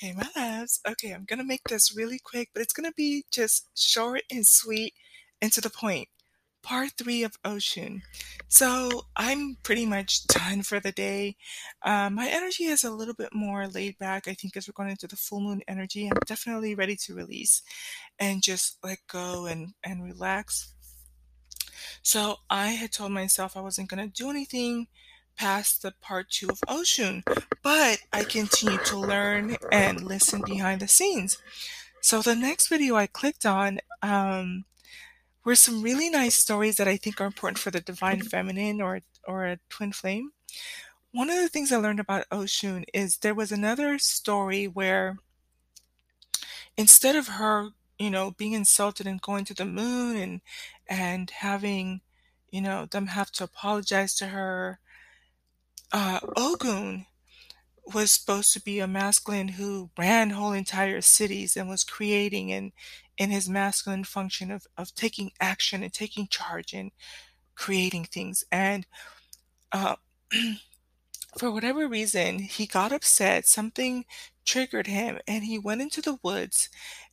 Hey, my loves. Okay, I'm gonna make this really quick, but it's gonna be just short and sweet and to the point. Part three of Oshun. So I'm pretty much done for the day. Uh, my energy is a little bit more laid back, I think, as we're going into the full moon energy. I'm definitely ready to release and just let go and, and relax. So I had told myself I wasn't gonna do anything past the part two of Oshun, but I continue to learn and listen behind the scenes. So the next video I clicked on um, were some really nice stories that I think are important for the divine feminine or or a twin flame. One of the things I learned about Oshun is there was another story where instead of her, you know, being insulted and going to the moon and and having, you know, them have to apologize to her, uh, Ogun was supposed to be a masculine who ran whole entire cities and was creating and in his masculine function of, of taking action and taking charge and creating things. And uh, for whatever reason, he got upset. Something triggered him and he went into the woods.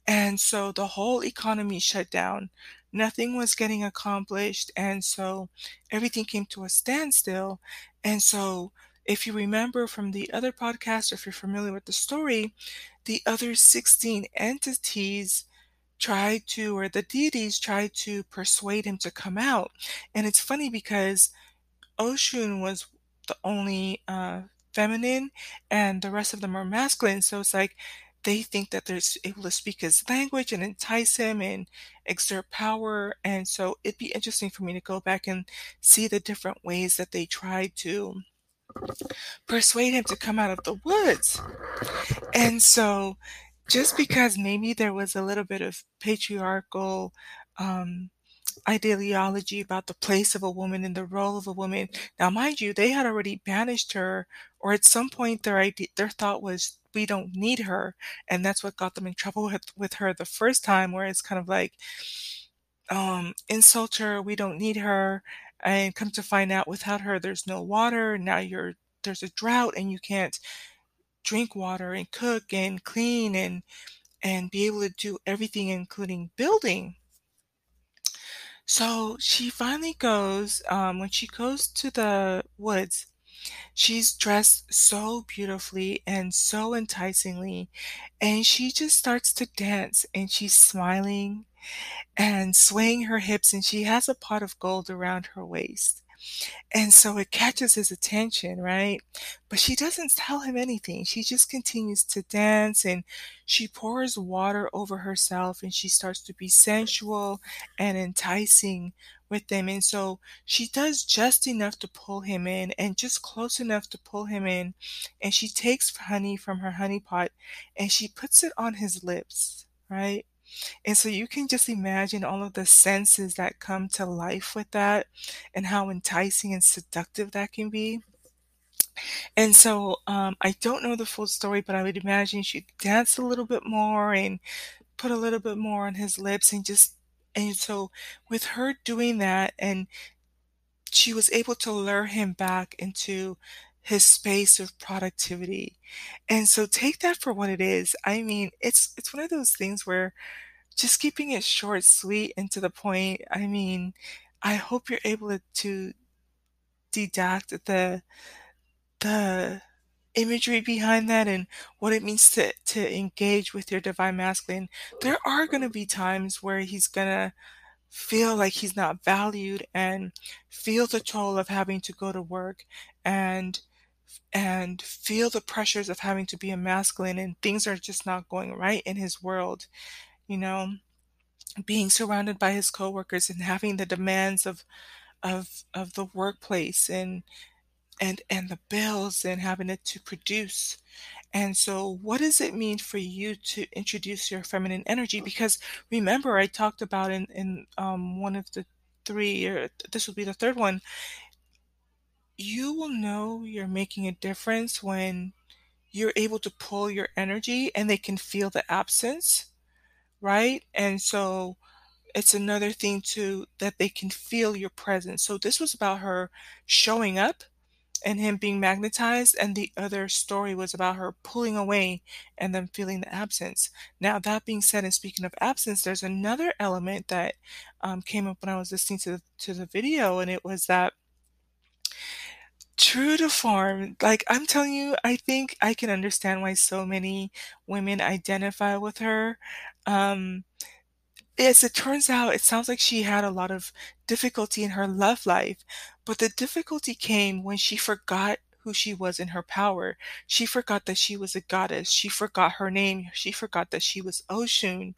And so the whole economy shut down. Nothing was getting accomplished. And so everything came to a standstill. And so if you remember from the other podcast, or if you're familiar with the story, the other 16 entities tried to, or the deities tried to persuade him to come out. And it's funny because Oshun was the only uh, feminine and the rest of them are masculine. So it's like they think that they're able to speak his language and entice him and exert power. And so it'd be interesting for me to go back and see the different ways that they tried to persuade him to come out of the woods. And so, just because maybe there was a little bit of patriarchal um, ideology about the place of a woman and the role of a woman. Now, mind you, they had already banished her, or at some point their idea, their thought was, we don't need her, and that's what got them in trouble with with her the first time, where it's kind of like, um, insult her, we don't need her, and come to find out without her there's no water now you're there's a drought and you can't drink water and cook and clean and and be able to do everything including building. So she finally goes um, when she goes to the woods she's dressed so beautifully and so enticingly and she just starts to dance and she's smiling and swaying her hips, and she has a pot of gold around her waist. And so it catches his attention, right? But she doesn't tell him anything. She just continues to dance and she pours water over herself and she starts to be sensual and enticing with them. And so she does just enough to pull him in and just close enough to pull him in. And she takes honey from her honey pot and she puts it on his lips, right? And so you can just imagine all of the senses that come to life with that and how enticing and seductive that can be. And so um, I don't know the full story, but I would imagine she danced a little bit more and put a little bit more on his lips and just and so with her doing that and she was able to lure him back into his space of productivity. And so take that for what it is. I mean, it's it's one of those things where just keeping it short, sweet, and to the point. I mean, I hope you're able to, deduct the the imagery behind that and what it means to to engage with your divine masculine. There are going to be times where he's going to feel like he's not valued and feel the toll of having to go to work and and feel the pressures of having to be a masculine and things are just not going right in his world you know, being surrounded by his coworkers and having the demands of of of the workplace and and and the bills and having it to produce. And so what does it mean for you to introduce your feminine energy? Because remember I talked about in, in um, one of the three or this will be the third one, you will know you're making a difference when you're able to pull your energy and they can feel the absence right? And so it's another thing too that they can feel your presence. So this was about her showing up and him being magnetized, and the other story was about her pulling away and then feeling the absence. Now, that being said, and speaking of absence, there's another element that um, came up when I was listening to the, to the video, and it was that true to form, like I'm telling you, I think I can understand why so many women identify with her. Um, as it turns out, it sounds like she had a lot of difficulty in her love life, but the difficulty came when she forgot who she was in her power. She forgot that she was a goddess. She forgot her name. She forgot that she was Oshun.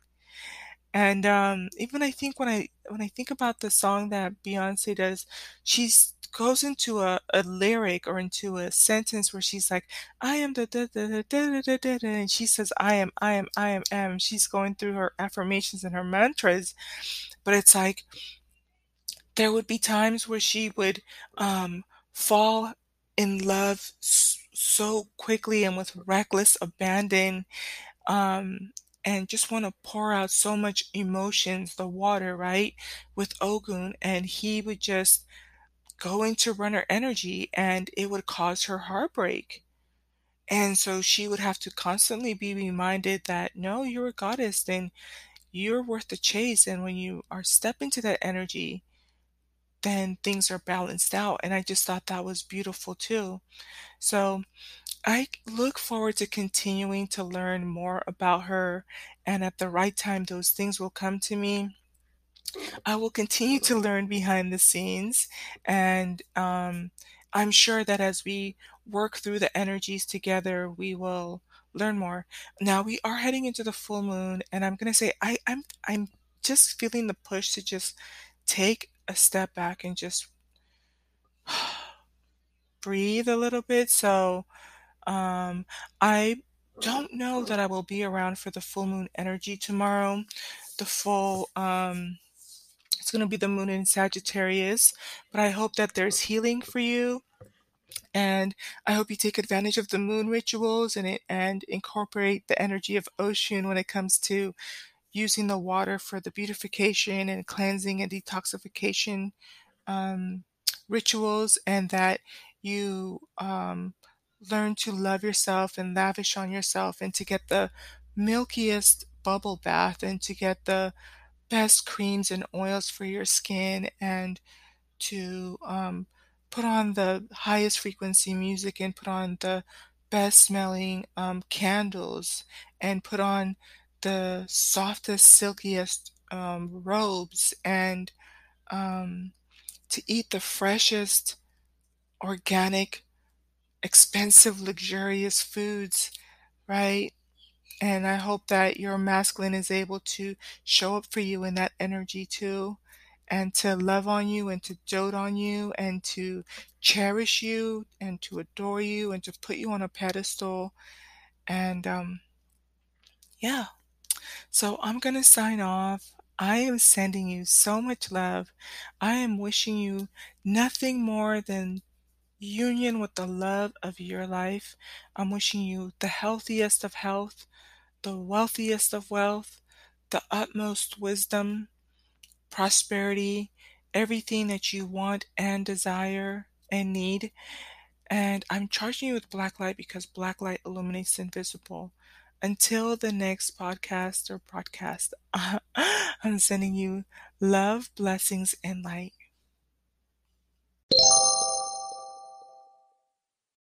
And um, even I think when I when I think about the song that Beyonce does, she's goes into a, a lyric or into a sentence where she's like, I am the da da da da and she says, I am, I am, I am, am. She's going through her affirmations and her mantras, but it's like there would be times where she would um, fall in love so quickly and with reckless abandon um, and just want to pour out so much emotions, the water, right, with Ogun, and he would just go into runner energy and it would cause her heartbreak. And so she would have to constantly be reminded that no, you're a goddess and you're worth the chase. And when you are step into that energy, then things are balanced out. And I just thought that was beautiful too. So I look forward to continuing to learn more about her. And at the right time, those things will come to me. I will continue to learn behind the scenes. And um, I'm sure that as we work through the energies together, we will learn more. Now we are heading into the full moon, and I'm gonna say I, I'm I'm just feeling the push to just take a step back and just breathe a little bit. So um, I don't know that I will be around for the full moon energy tomorrow. The full um, it's going to be the moon in Sagittarius, but I hope that there's healing for you. And I hope you take advantage of the moon rituals and it, and incorporate the energy of Oshun when it comes to using the water for the beautification and cleansing and detoxification um, rituals, and that you um, learn to love yourself and lavish on yourself, and to get the milkiest bubble bath, and to get the best creams and oils for your skin, and to um, put on the highest frequency music and put on the best smelling um, candles and put on the softest, silkiest um, robes and um, to eat the freshest, organic, expensive, luxurious foods, right? And I hope that your masculine is able to show up for you in that energy too, and to love on you and to dote on you and to cherish you and to adore you and to put you on a pedestal. And um, yeah. So I'm going to sign off. I am sending you so much love. I am wishing you nothing more than union with the love of your life. I'm wishing you the healthiest of health, the wealthiest of wealth, the utmost wisdom, prosperity, everything that you want and desire and need. And I'm charging you with black light because black light illuminates invisible. Until the next podcast or broadcast, I'm sending you love, blessings, and light.